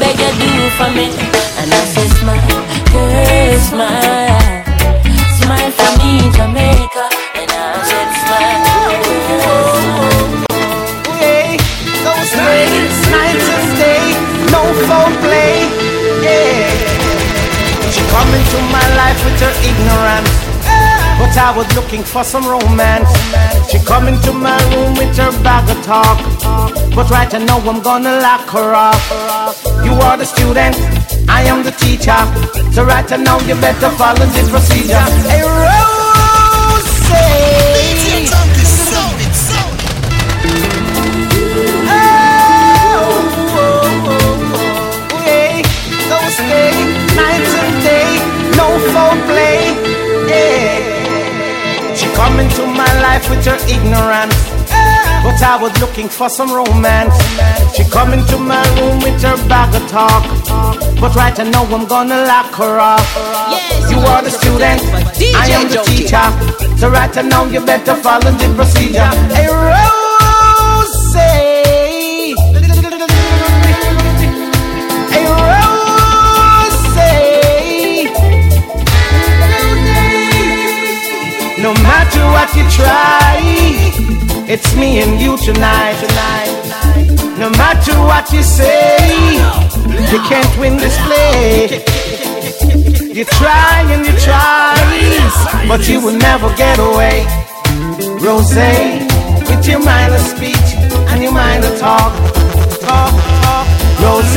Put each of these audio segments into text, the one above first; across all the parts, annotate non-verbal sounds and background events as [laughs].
beg you do for me, and I say smile, girl, smile, smile for me, Jamaica, and I said smile, girl. Hey, those days, nights and day, no foul play. Yeah. She come into my life with her ignorance. But I was looking for some romance. She come into my room with her bag of talk. But right now I'm gonna lock her up. You are the student, I am the teacher. So right now you better follow the procedure. Hey, Rose! Oh, oh, oh, hey, those days, nights and day, no come into my life with her ignorance. But I was looking for some romance. She come into my room with her bag of talk. But right now I'm gonna lock her up. You are the student, I am the teacher. So right now you better follow the procedure. Hey, Rose! Hey, Rose! No matter what you try, it's me and you tonight. tonight. No matter what you say, you can't win this play. You try and you try, but you will never get away. Rose, with your mind of speech and your mind of talk, talk, talk. Rose,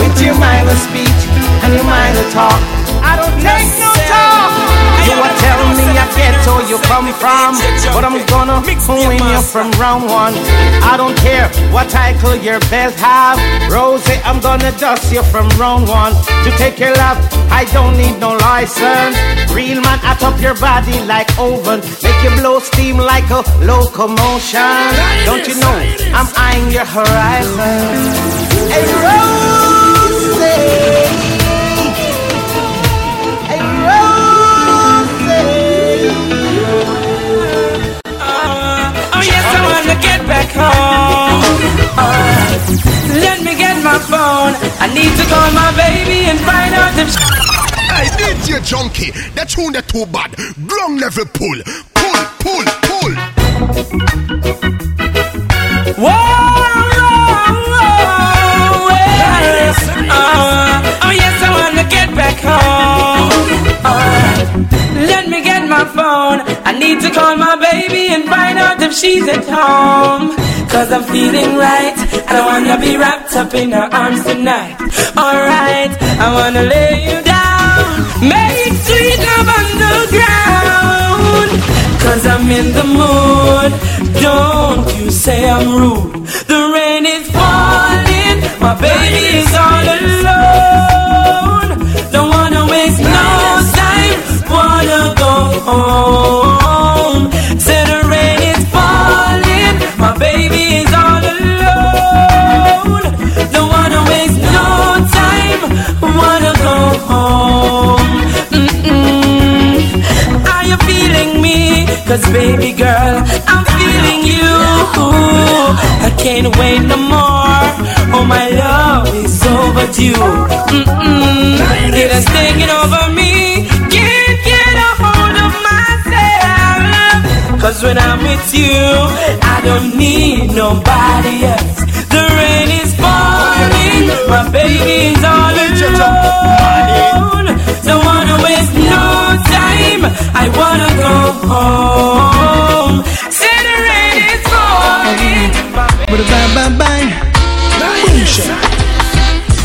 with your mind of speech and your mind of talk. I don't take no telling me you come from, but I'm gonna win you from round one. I don't care what title your belt have, Rosie. I'm gonna dust you from round one. To take your love, I don't need no license. Real man, at up your body like oven, make you blow steam like a locomotion. Don't you know I'm eyeing your horizon? Hey, Rosie. I wanna get back home. Let me get my phone. I need to call my baby and find out if. Hey, DJ Junky, that tune that too bad. Ground level pull, pull, pull, pull. Whoa, whoa, whoa, yeah. Uh, oh yes, I wanna get back home. Uh, let me get my phone. I need to call my baby and find out if she's at home. Cause I'm feeling right. I don't wanna be wrapped up in her arms tonight. Alright, I wanna lay you down. Make sweet love on the ground. Cause I'm in the mood. Don't you say I'm rude. The rain is falling. My baby is all alone. Don't wanna waste no time. Wanna go home. Cause baby girl, I'm feeling you. I can't wait no more. Oh, my love is overdue. Mm-mm. It has taken over me. Can't get a hold of myself. Cause when I'm with you, I don't need nobody else. The rain is falling, my baby's all alone. I wanna go home. Say the rain is falling. But bang. Boom shot.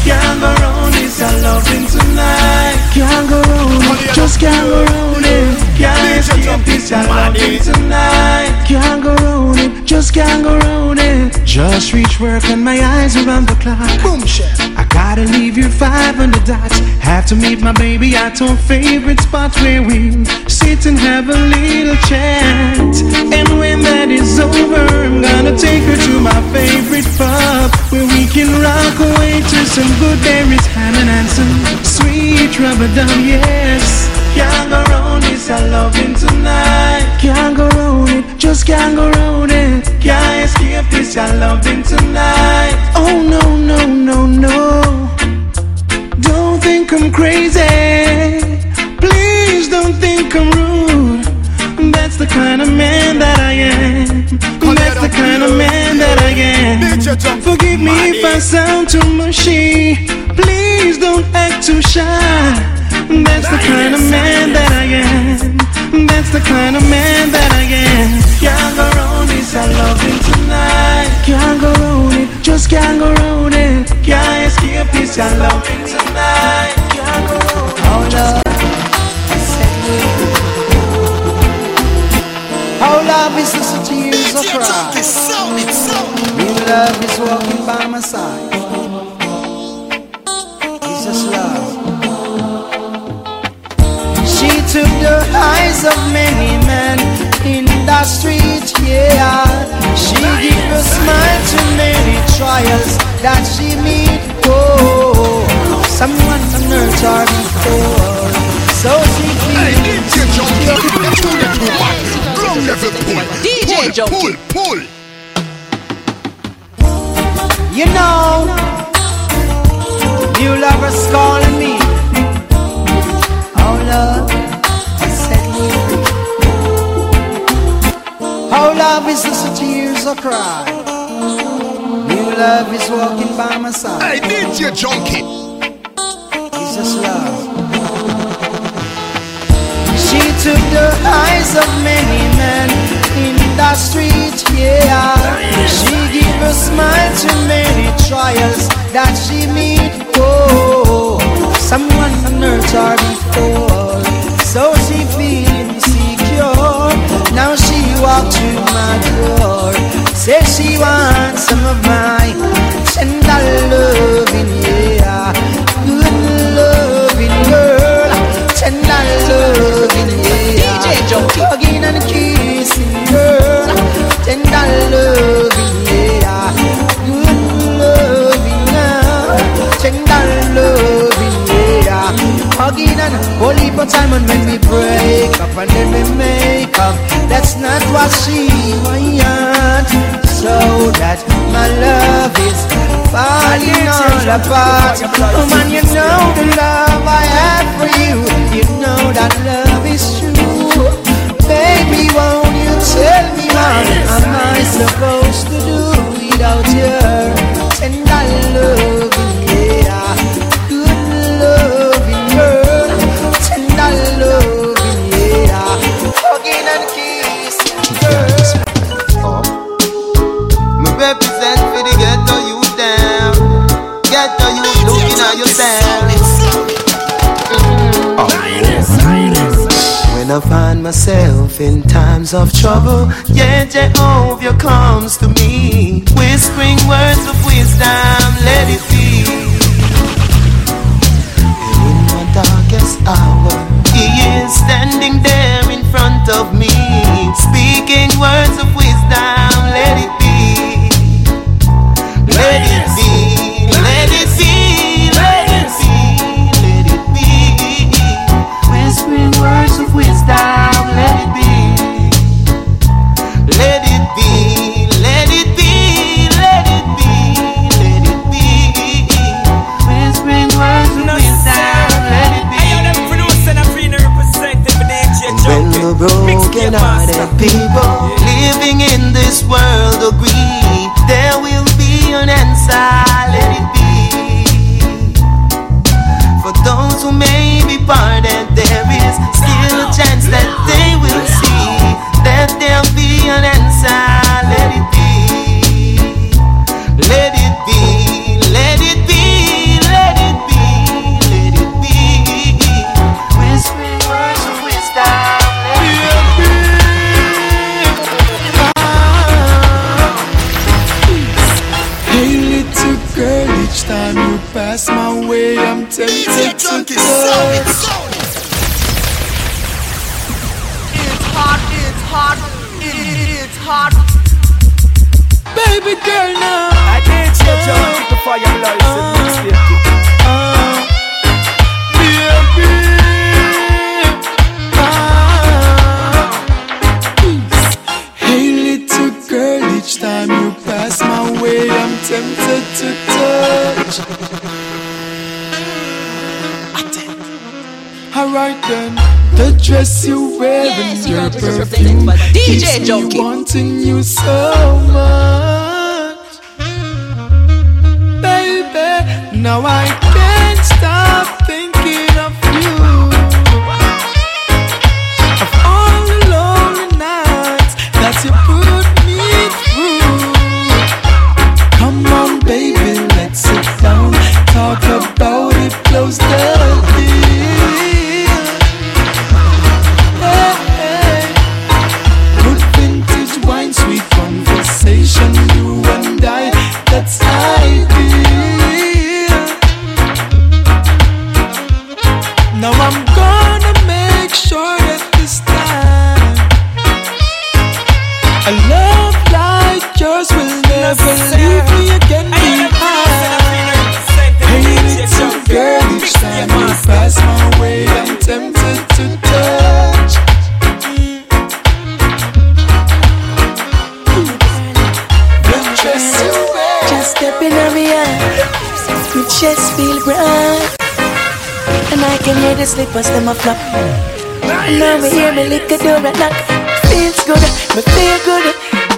Can't go round this a loving tonight. Can't go round just can't go round it. Can't escape this loving tonight. Can't go round it, just can't go round it. Just reach work and my eyes are on the clock. Boom shot. Gotta leave you five on the dot. Have to meet my baby at our favorite spot where we sit and have a little chat. And when that is over, I'm gonna take her to my favorite pub where we can rock away to some good berries, Hammond and some sweet rubber dub. Yes, can't go round this, I loving tonight. Can't go round it, just can't go round it. Can't escape this, I loving tonight. Oh no, no, no, no. Think I'm crazy. Please don't think I'm rude. That's the kind of man that I am. That's the kind of man that I am. Forgive me if I sound too mushy. Please don't act too shy. That's the kind of man that I am. That's the kind of man that I am. Can't go this, I love him tonight. Can't go round it, just can't go it. Can't escape this, I love love walking by my side. It's just love. She took the eyes of many men in the street, yeah. She gave a smile to many trials that she meet. Oh, someone on earth are before. So she Hey, feels DJ Junky, that's who the two bad. Ground level pull. [laughs] DJ pull, Junky. Pull, pull. You know, new lovers calling me. Oh love, set me free. Oh love is the tears of cry. New love is walking by my side. I need DJ Junky. It's just love. She took the eyes of many men in the street, yeah. She gave a smile to many trials that she meet. Oh, someone on earth are before, so she feeling secure. Now she walk to my door, says she wants some of my tender loving, yeah. Good loving girl, tender loving, yeah. Junky. Hugging and kissing, girl, tender loving, yeah. Good loving, girl, tender loving, yeah. Hugging and holy for time and when we break up and then we make up. That's not what she wants. So that my love is falling all apart. Oh man, you know the love I have for you. You know that love is true. Baby, won't you tell me what am I supposed to do without your tender loving, yeah. Good loving When I find myself in times of trouble, yeah, Jehovah comes to me, whispering words of wisdom, let it be. In my darkest hour, He is standing there in front of me, speaking words of wisdom, let it be. Broken hearted people living in this world agree, there will be an answer, let it be. For those who may be parted, there is still a chance that they will see that there'll Keeps wanting you so the slippers them a flop. Now me hear me lick a door and knock. Feels good, me feel good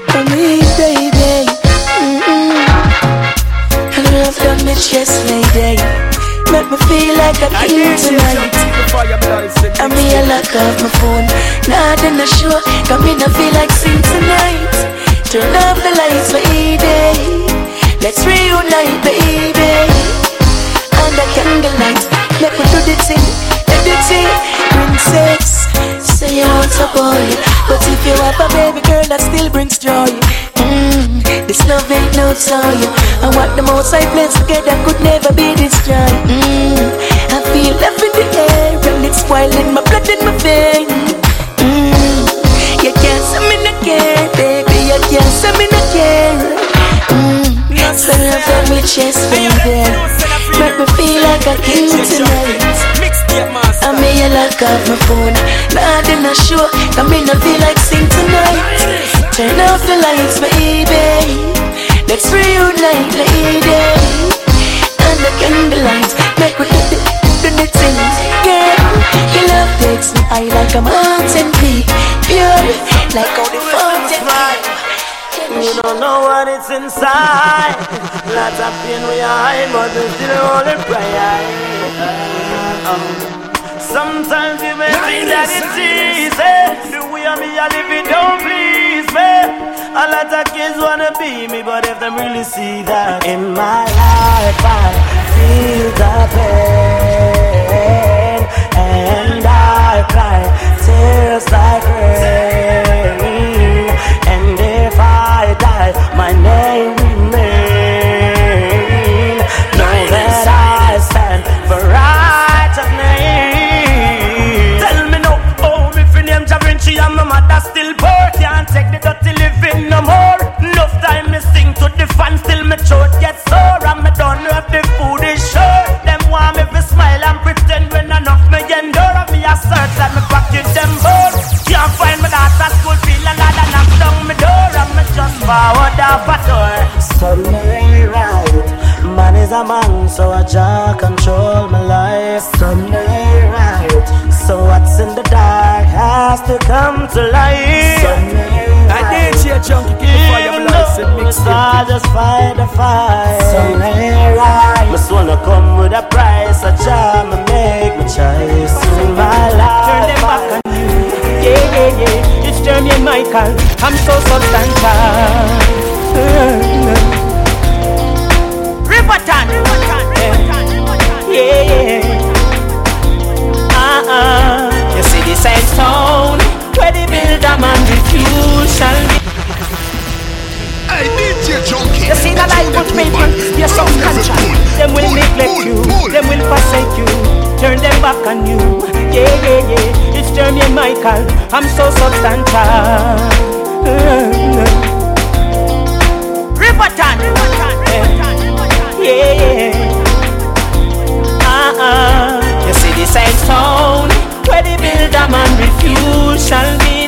for me, baby. Mm-mm. Love done me chest lady, make me feel like a I king tonight. job to fire. I me a lock off my phone. Nah, then I sure. Come in, I feel like sing tonight. Turn off the lights, baby. Let's reunite, baby. Under candlelight, make me do the thing, do the thing. Princess, say you want a boy, but if you have a baby girl, that still brings joy. Mm, this love ain't no toy, and what the most I place together could never be destroyed. Mm, I feel love in the air, and it's spoiling my blood in my veins. Mm, you can't say me no care, baby. You can't say me no care. Mm, so love on me chest, baby. Make me feel like a king tonight. I may you lock off my phone. Nah, then I sure. I may not feel like sing tonight. Turn off the lights, baby. Let's reunite, lady. And the candlelight, make do the, do the things, girl. Your love takes me high like a mountain peak, pure like how the fountain. You don't know what it's inside. Lots of pain we hide, but we still hold it prayer. Uh, sometimes you may think that it's easy. The way me a it don't please me. A lot of kids wanna be me, but if them really see that in my life, I feel the pain and I cry tears forward off a. Suddenly right, man is a man, so I just control my life. Suddenly right, so what's in the dark has to come to light. Suddenly I did see a junkie keep fire blast and mix it. I just fight the fight. Suddenly right, my soul come with a price. I try to make my choice. Yeah. It's Jeremy and Michael. I'm so substantial. Riverton. Yeah, yeah. Uh-uh. You see the same stone where the builder man refuse shall be. Hey, DJ Junky. You see the life what people, you're so conscious. Them will neglect you, them will forsake you, turn them back on you. Yeah, yeah, yeah. It's Jeremy and Michael. I'm so substantial. Riverton. Yeah, yeah. Uh-uh. You see the same stone where the builder man refuse shall be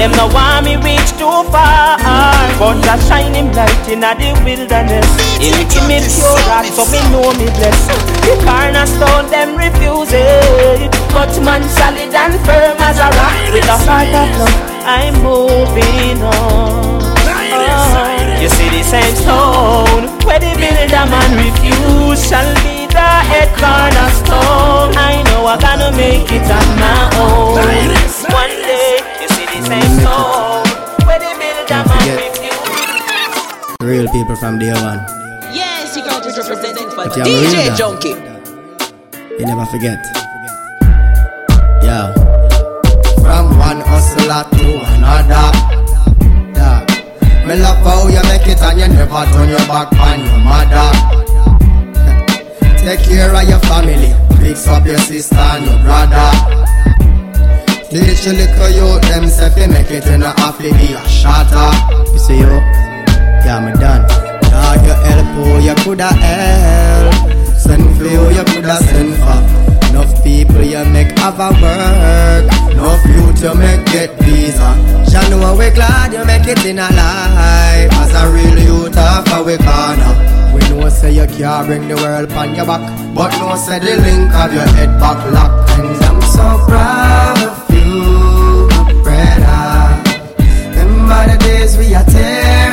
Them no want me reach too far, but a shining light in the wilderness. He'll give me pure rock, so me know me bless. The cornerstone them refuse it, but man solid and firm as a rock. With a heart of love, I'm moving on. Oh, you see the same stone where the builder man refuse shall be the head cornerstone. I know I'm gonna make it on my own. One day, you see the same stone where the builder. Real people from day one. Yes, you got is representing for But you have a DJ. Junky. You never forget. Yeah. From one hustler to another. Yeah. Me love how you make it and you never turn your back on your mother. Take care of your family. Fix up your sister and your brother. Teach your little youth themself you make it in a to be a shatter. You see you? Yeah, me done. Dog you help who you coulda help. Send for who you coulda send for. Enough people you make have a work. Enough youth you make get visa. Jah know we glad you make it in a life. As a real youth off a we corner. We know say you can't bring the world on your back, but no say the link of your head back locked. And I'm so proud Remember the days we are tear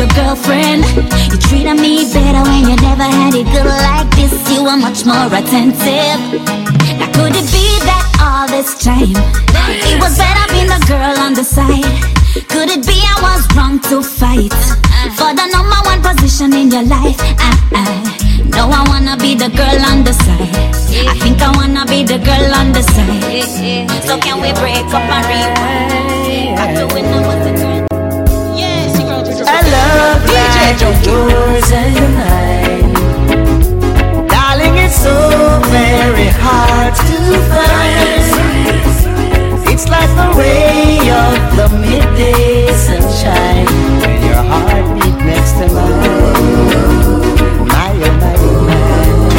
your girlfriend. You treated me better when you never had it good like this. You were much more attentive. Now could it be that all this time it was better being the girl on the side? Could it be I was wrong to fight for the number one position in your life? I, I, no, I wanna be the girl on the side. I think I wanna be the girl on the side. So can we break up and rewind? Back love like yours and mine. Darling, it's so very hard to find. It's like the ray of the midday sunshine when your heart beat next to mine. My, oh, oh.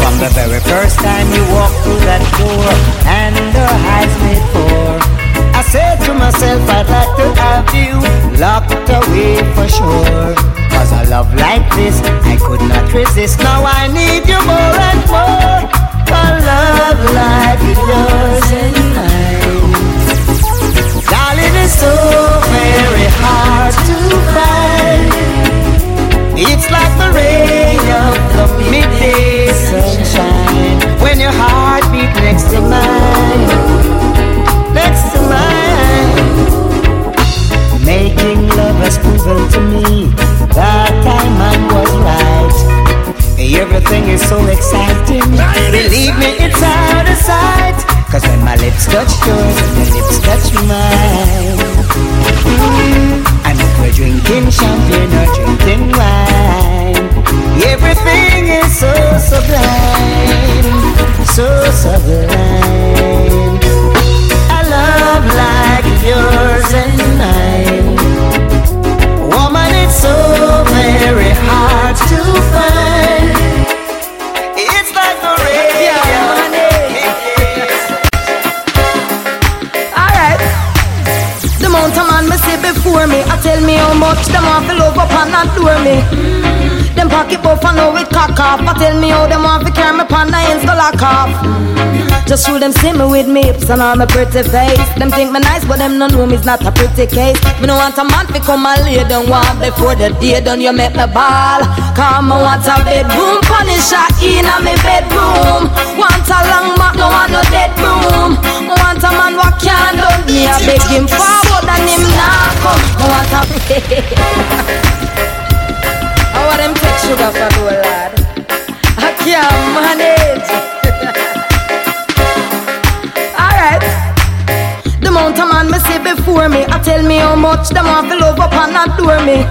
From the very first time you walked through that door and the eyes made for. I said to myself, I'd like to have you locked away for sure. Cause a love like this, I could not resist. Now I need you more and more. A love like yours and mine. Darling, it's so very hard to find. It's like the ray of the midday sunshine when your heart beat next to mine Making love has proven to me that time man was right. Everything is so exciting. Believe me, it's out of sight. Cause when my lips touch yours your lips touch mine. And if we're drinking champagne or drinking wine, everything is so sublime. So sublime me. How much them want to love up and adore me. Them pocket buff and know it cock off. I tell me how them want to carry me pan the ends go lock off. Just show them see me with me hips and all my pretty face. Them think me nice, but them no know me's not a pretty case. Me no want a man to come and lay down one before the day done. You make me ball. Come on, want a bedroom punisher in a me bedroom. Want a long mat, no want no dead room. Want a man what can done me. I beg him forward and him now come. Want a [laughs] I want them take sugar for the lad. I can't manage. [laughs] Alright. The amount of man me see before me, I tell me how much them want to love up and adore me.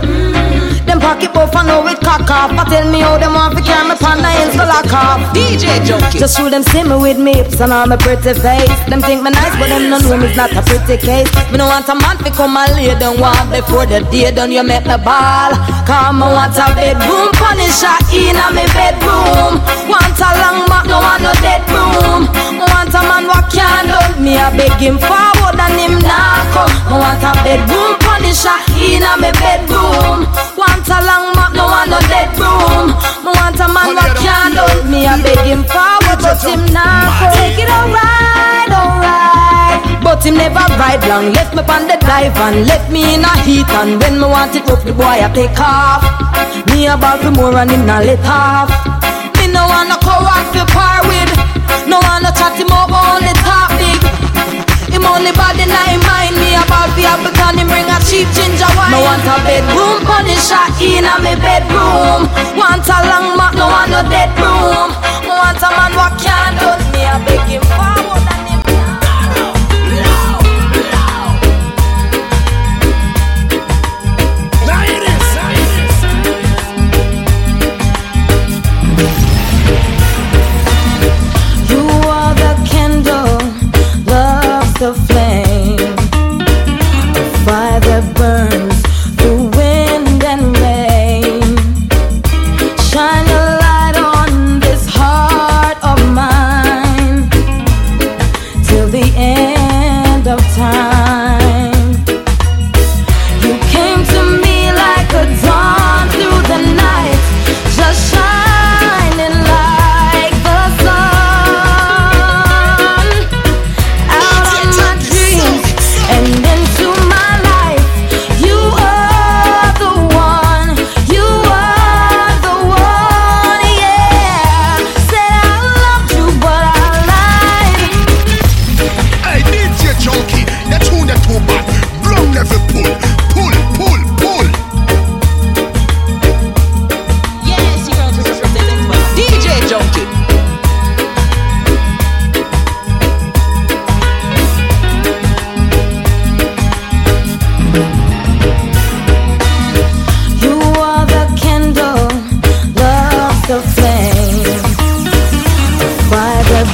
Them pocket buff and know it cock off. I tell me how them want to carry me pan the ends to lock off. DJ Junky. Just show them see me with me hips and all my pretty face. Them think me nice, but them no know me's not a pretty case. Me no want a man to come and lay down one before the day done. You make me ball. Come on, want a bedroom punisher in a me bedroom. Want a long mat, no want no dead room. Want a man what can done me, I beg him forward and him now come. Want a bedroom punisher in a me bedroom. Want a long mat, no want no dead room. Want a man what can done me, I beg him forward, but him now come. Take it alright, alright. Him never ride long, left me on the drive and left me in a heat. And when me want it up, the boy I take off. Me about for more and him not let off. Me no wanna go out for par with. No wanna chat him over on the top big. Him only body not him mind me about the apple him bring a cheap ginger wine. No want a bedroom punisher in a me bedroom. Want a long mat, no want no dead room. Want a man what can't do me, I beg him forward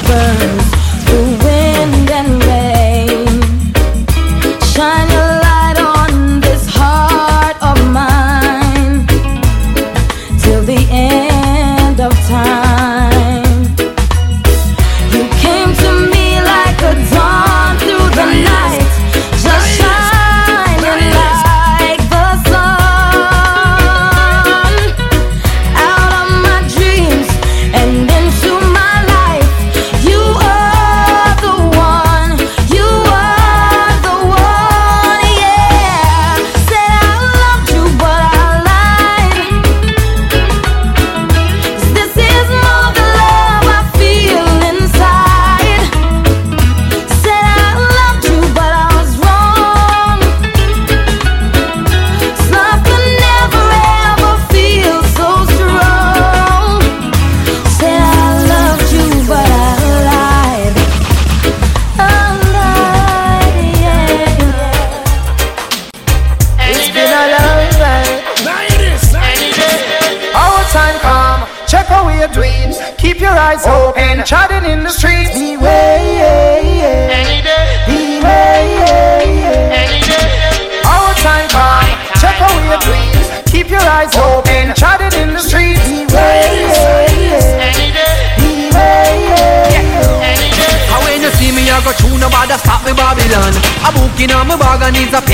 But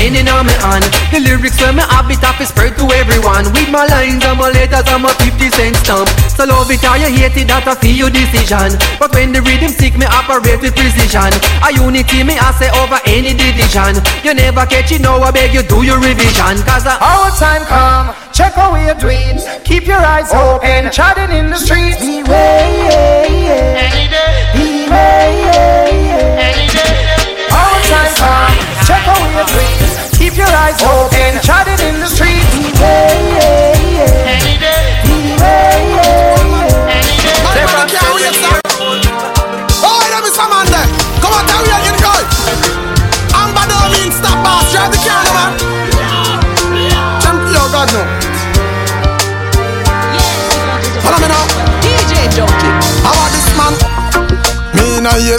a pen my hand. The lyrics when me have it up is spread to everyone. With my lines and my letters and my 50 cent stamp. So love it or you hate it, that a feel your decision. But when the rhythm stick, me operate with precision. A unity me I say over any division. You never catch it now, I beg you do your revision. Cause I Our time come. Check away your dreams. Keep your eyes oh. open. Chatting in the streets. Beware.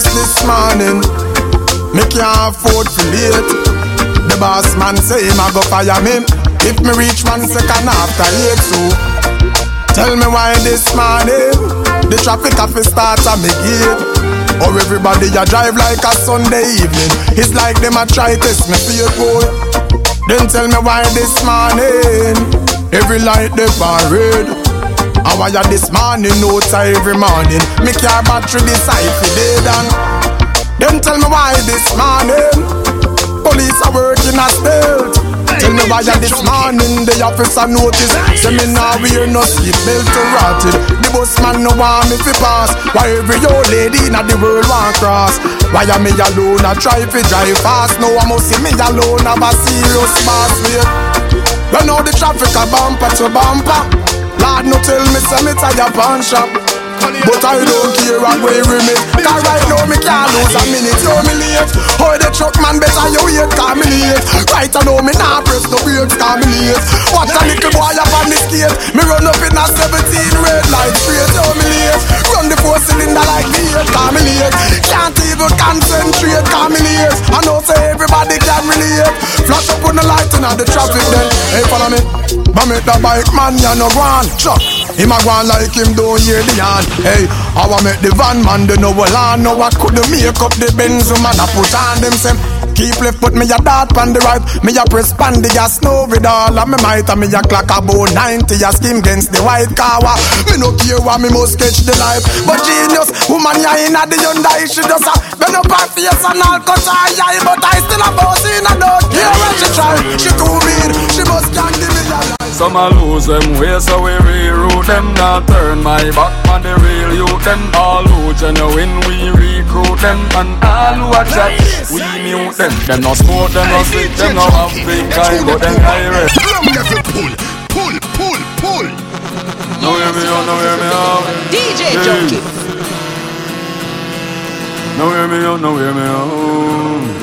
This morning. Me can't afford to late. The boss man say him a go fire me if me reach one second after eight. So tell me why this morning the traffic have to start at me gate. Or everybody a drive like a Sunday evening. It's like them a try to test me for your. Then tell me why this morning every light they red. I wire this morning, no time every morning. Me car battery decide and Then tell me why this morning? Police are working a stealth Tell me why this morning? The officer notice. Say me now wear no seat belt to rotted. The bus man no want me fi pass. Why every old lady in the world want cross? Why am me alone? I try fi drive fast. No I must see me alone. Have a serious boss wait When all the traffic a bumper to bumper Lord no tell me say me tire pawn shop. But I don't care what way with me Cause right now me can't lose a minute. Yo me late. Oh the truck man better you wait cause me late. Right I know me nah press no brakes cause me late. Watch a little boy up on the skate. Me run up in a 17 red light straight. Yo me late. Run the four cylinder like me eight cause me late. Can't even concentrate cause me late. I know say everybody can relate. Flash up on the light in the traffic then. Hey follow me But make the bike man ya no go on. Chuck. Him a go on like him don't hear the yarn Hey, I want make the van man they know well I know. What could make up the Benz man I put on them same Keep left put me a dart on the right. Me a press pan the gas no with all of me might And me a clock about 90 a skim against the white car Me no care what me must catch the life But genius, woman ya in the Hyundai She just a bend up her face and all cut her eye. But I still a boss in a don't care what she try She too mean, she must can't give me that Some a lose them way, so we reroute them. Not turn my back on the real youth. Them all who genuine, we recruit them. And all who a chat, we mute them. Them no smoke, them no sick, them no have big kind, but them irate. pull, pull, pull, pull. No hear me oh, out, no hear me out. DJ Yeah. Junky. No hear me oh, out, no hear me out.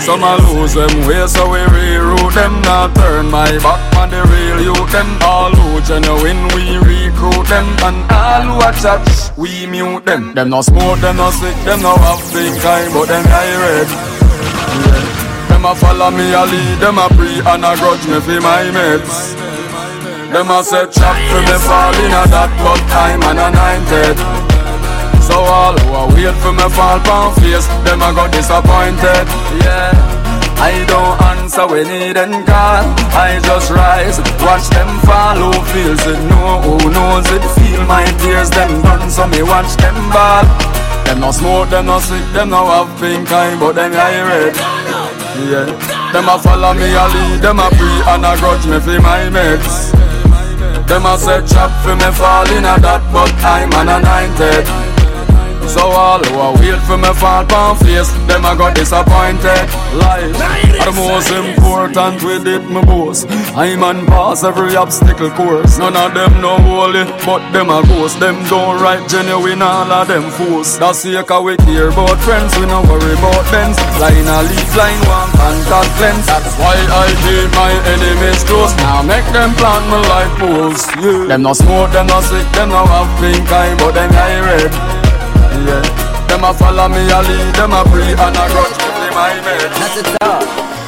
Some a lose them way, so we reroute them. Not turn my back on the real youth. Them all who genuine, we recruit them. And all who a chat, we mute them. Them no smoke, them no sick, them no have big kind, but them irate. Yeah. Them a follow me a lead, them a pre and a grudge me for my mates. Them a set trap for me fall in a that, but I'm an anointed. So all who a wait for me fall pound face, them a go disappointed. Yeah. I don't answer when they then call I just rise, watch them fall Who feels it, know who knows it Feel my tears, them done So me watch them ball Them no smoke, them no sick Them no have pink eye, but them irate Yeah, them a follow me a lead Them a pre and a grudge me for my mates. Them a set trap for me fall in a that But I'm an anointed So all who a wait for me fall pound face Them a got disappointed Life I the most important with it, my boss. I'm on pass every obstacle course. None of them know holy, but them a ghost. Them don't write genuine, all of them force. That's the we care about friends, we no worry about bends. Line a leaf line, one contact lens. That's why I keep my enemies close. Now make them plant my life pose. Yeah. Them no smoke, them no sick, them no have pink eye, but them eye red. Yeah. Them a follow me, I lead them a pray and a grudge give me my bed. That's it all.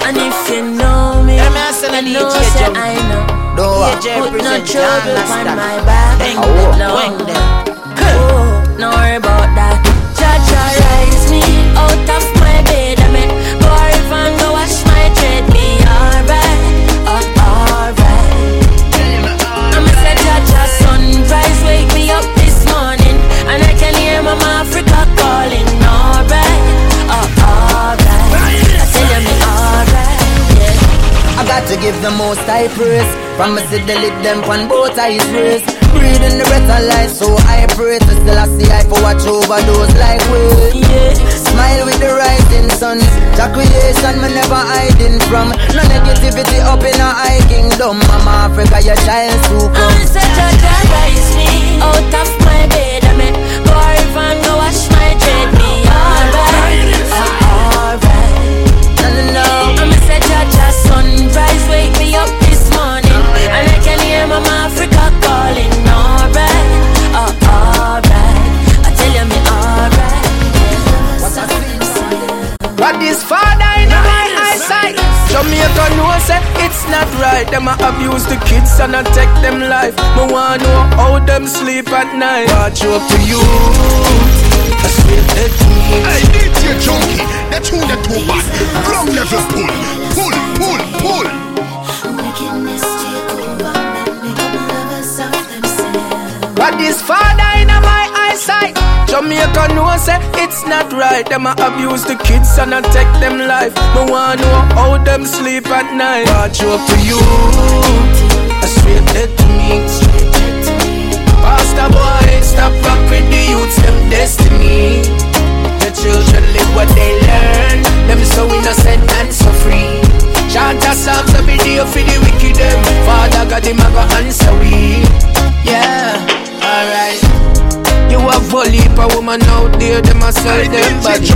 And if you know me, Yeah, me a you know DJ say jump. I know. Don't worry. Put no trouble on my back. Bang No, them, no. Oh, no worry about that. Jaja rise me out of give the most high praise. From me see them on both eyes raised. Breathing the breath of life, so I pray to still I see I for watch over those like we. Smile with the rising sun. The creation me never hiding from. No negativity up in a high kingdom. Mama Africa, your child to come. I'm a God rise me out of sunrise wake me up this morning, and I can hear Mama Africa calling. Alright, oh, alright. I tell you me alright. What is father in my eyesight? Jamaica know say it's not right. Them a abuse the kids and I take them life. Me want know how them sleep at night. Watch up to you. I swear that to me. Hey, DJ Junky, that tune that too bad. Ground level pull, pull, pull. What is father in my eyesight? Jamaica know say it's not right. Them a abuse the kids and I take them life. Me want know how them sleep at night. Watch up to you. I swear that to me. Pastor boy, stop rock with the youths, them destiny. The children live what they learn. Them so innocent and so free. Chant a psalms every day for the wicked them. Father God, him a go answer we. Yeah, alright. You a heap of woman out there, them a sell them body.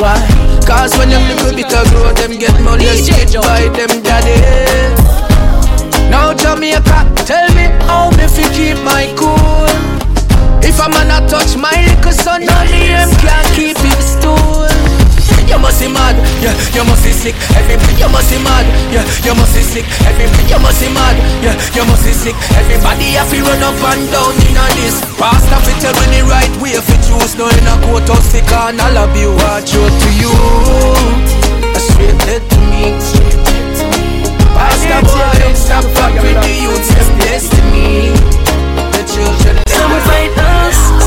Why? Cause when them little bit of grow, them get molested by them daddy. Now Jamaica, tell me how me fi keep my cool. If a man a touch my little son, none of them can keep him stool. You must be mad, yeah, you must be sick. Everybody, you must be mad, yeah, you must be sick. Everybody, you must be mad, yeah, you must be sick. Everybody have to run up and down in a this. Pastor fi tell me the right way fi choose. No in a court house fi can all of you. Watch out to you, straight dead to me. Pastor boy, stop fuck with the youths, them destiny. The children. Some us,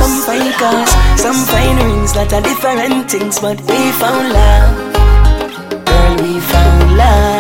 some find cars, some find rings that are different things, but we found love. Girl, we found love.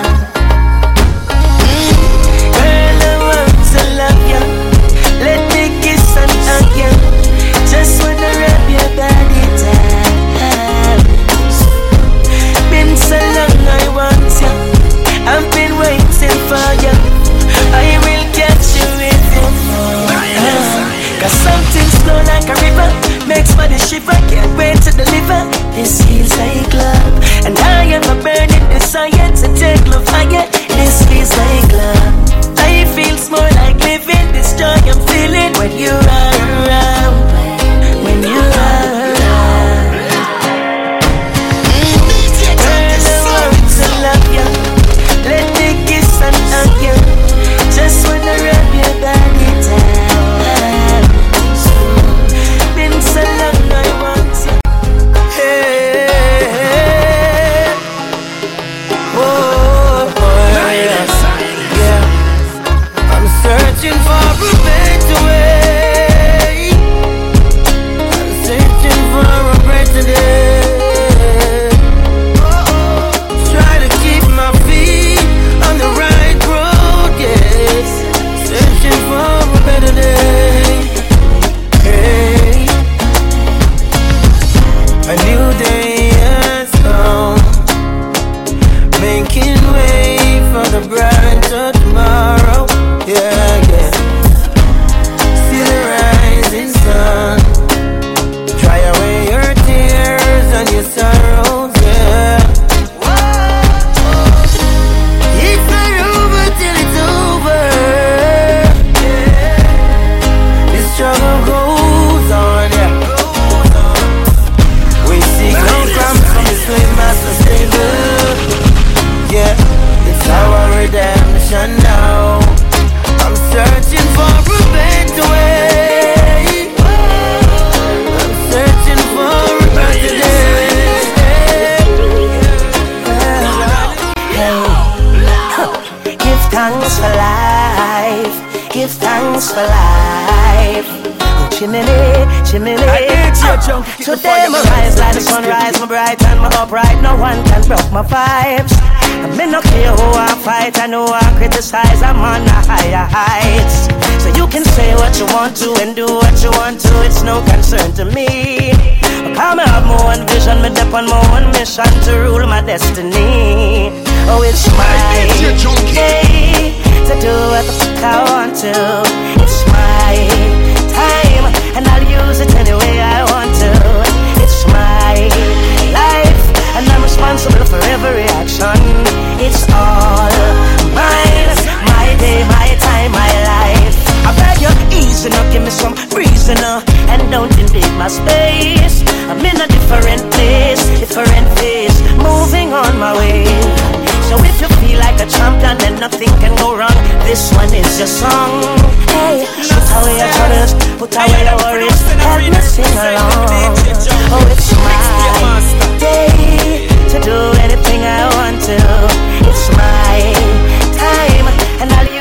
Shimmele, shimmele. So damn, my rise like the sunrise, my bright and my upright. No one can broke my vibes. I'm in no care who I fight, I know I criticize, I'm on a higher heights. So you can say what you want to and do what you want to, it's no concern to me. I me have my own vision, me dep on my own mission to rule my destiny. Oh, it's my day to do what I want to. It's my and I'll use it any way I want to. It's my life, and I'm responsible for every action. It's all mine, my day, my time, my life. I beg you, easy now, give me some reason now, and don't invade my space. I'm in a different place, different place, moving on my way. So if you feel like a champion, then nothing can go wrong. This one is your song. Hey, put away your troubles, put away your worries, help me sing along. Oh, it's my day to do anything I want to. It's my time, and I'll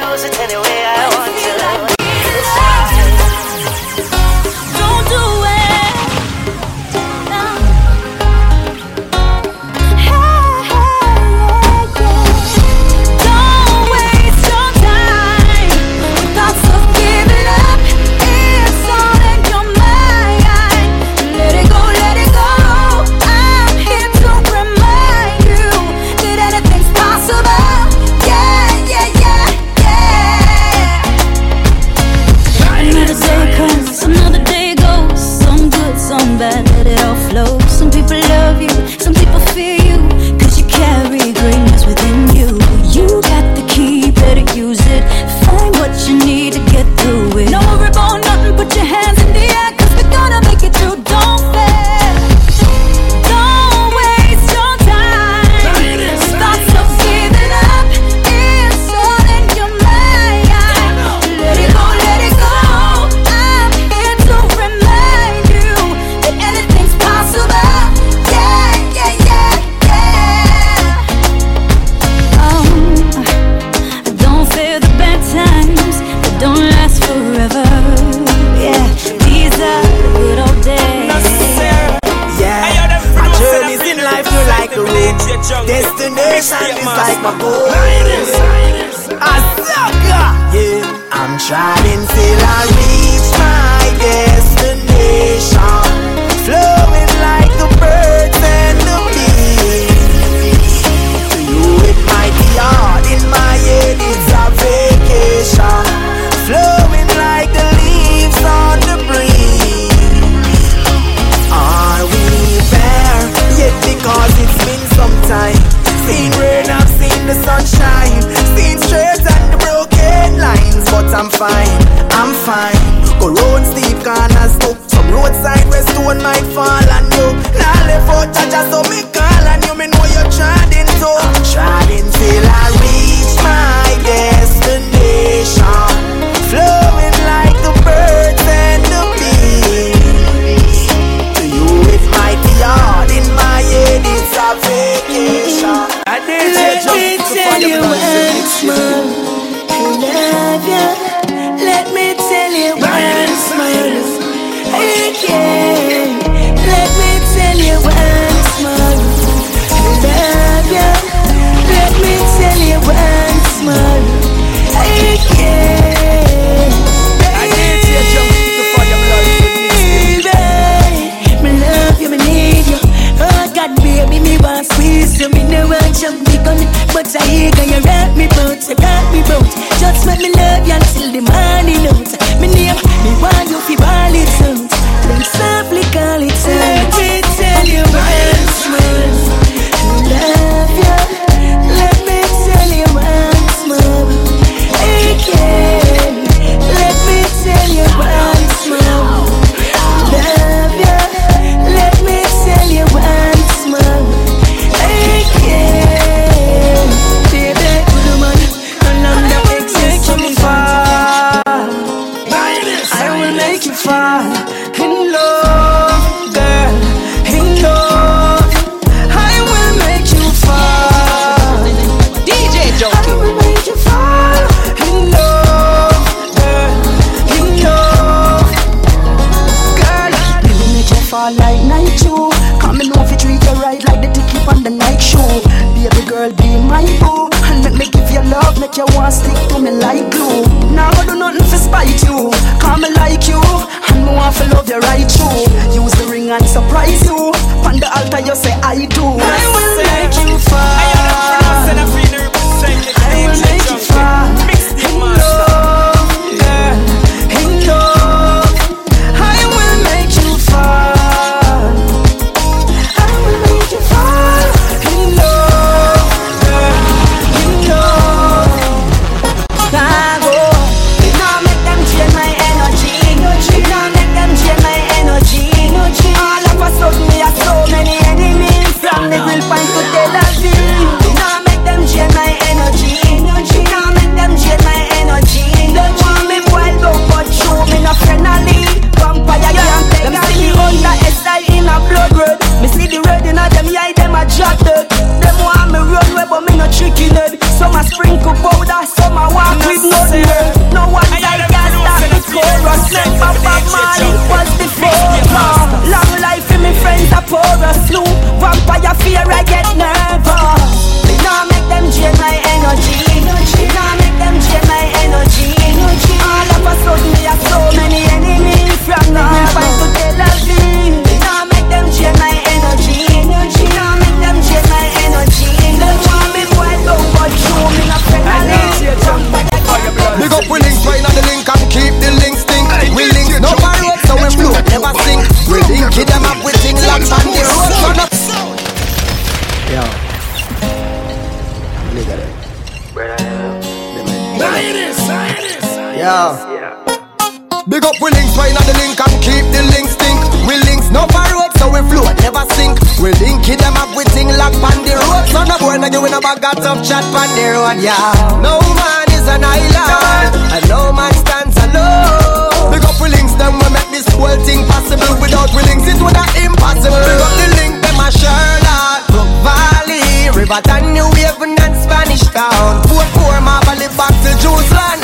than New Haven and Spanish Town. Four my marble back to Jerusalem.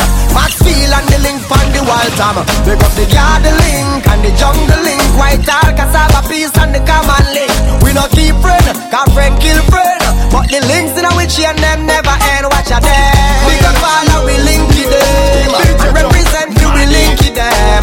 feel and the link from the wall, Tom. Big up the yard, the link and the jungle link. White all cassava piece and the common link. We no keep friend, got friend kill friend. But the links in a witchy and them never end. Watch out them. Big up all we link it them. I represent you, we link it them.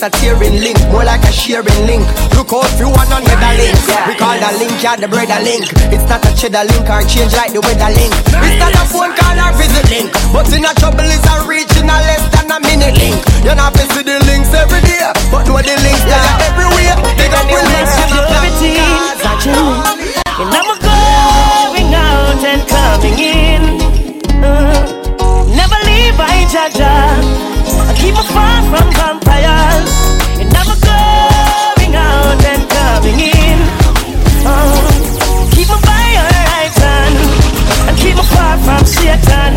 not a tearing link, more like a sharing link. Look out for one another link. We call the link, yeah, the bread a link. It's not a cheddar link or change like the weather link. It's not a phone call or visit link. But in a trouble it's a reaching a less than a minute link. You're not to the links every day, but know the links that are everywhere. They got the links to everything. And I'm going out and coming in. Mm-hmm. Never leave by Jaja keep us far from vampires. And never going out and coming in. Oh, keep me by your right hand and keep me far from Satan.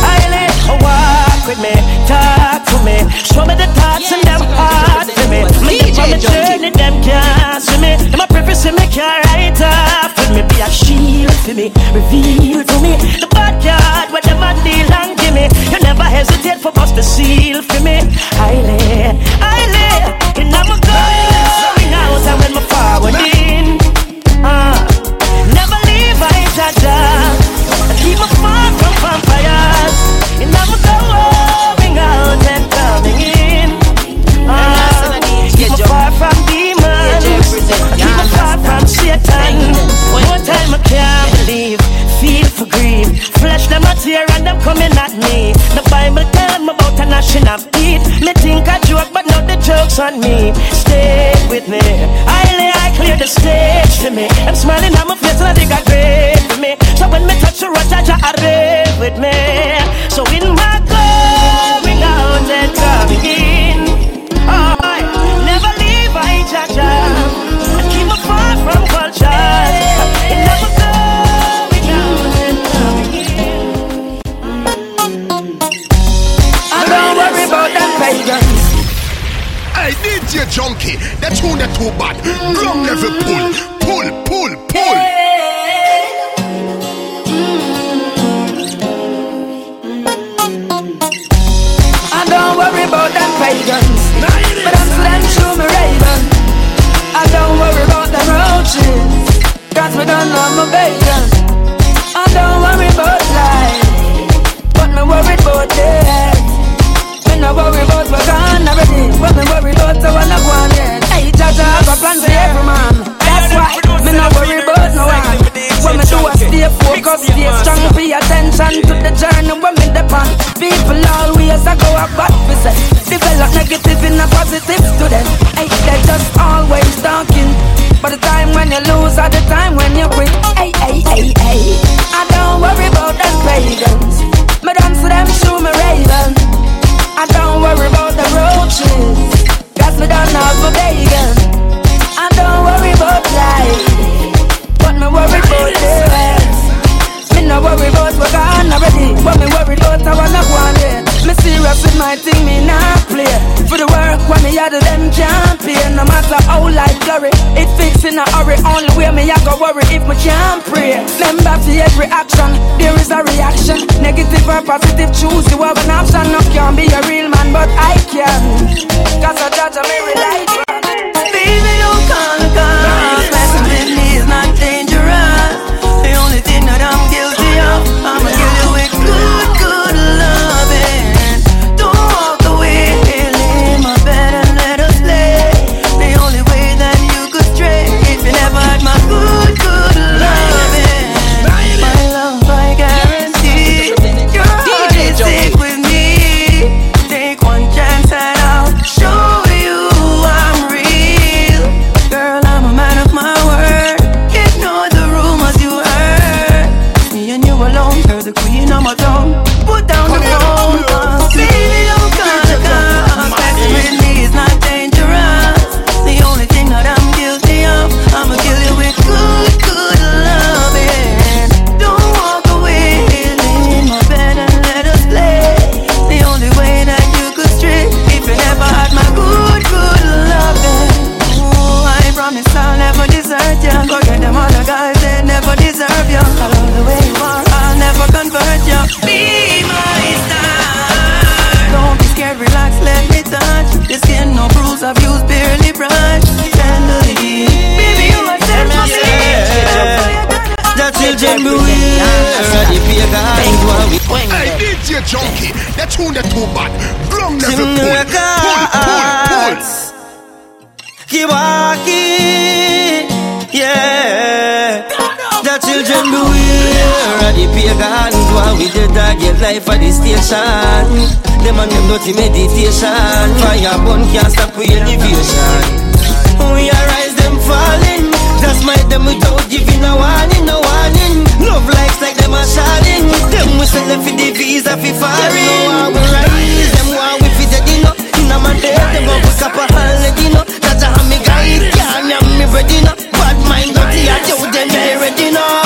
I let her walk with me, talk to me, show me the thoughts yeah, and them hearts to me. Me from the journey, them can't see me. Them a preface me, can't write off me. Be a shield for me, reveal to me the bad guy hesitate for us to seal for me. I lay, I lay. whole life glory. It fits in a hurry. Only way me I go worry if me can't pray. Remember for every action, there is a reaction. Negative or positive, choose you have an option. No can be a real man, but I can. Cause I judge a me like. Children beware of the pagans Why we the dog get life at the station. Them and them dirty meditation. Fire burn can't stop we elevation. We arise them falling. That's my them without giving a warning, no warning. Love likes like them a shining. Them we sell them for the visa for foreign. Them we rise, them why we fit the dinner In a man dead, them a put up a holiday, no That's how me guide, can't have me ready, no. Bad mind, dirty, I told them they ready, no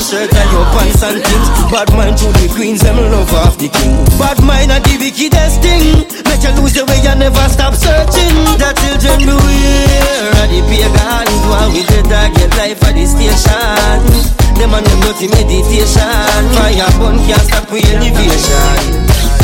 and shirt your pants and things. Bad mind to the queens, them love half the king. Bad mind and the wickedest thing. Make you lose your way and never stop searching. The children beware of the pagans. Why we the target life at the station? Them and them not meditation. Fire burn can't stop we elevation.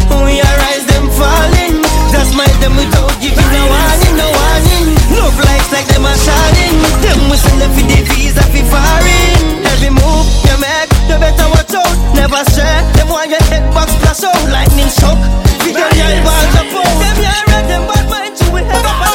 We arise them falling. Just mind them without giving a warning, no warning. Love lights like them are shining. Them we send them for the visa for foreign. Every move you make, you better watch out. Never stray. Them want your head box splash out. Lightning shock. Figure your balls up out. Them here, them bad mind you we have a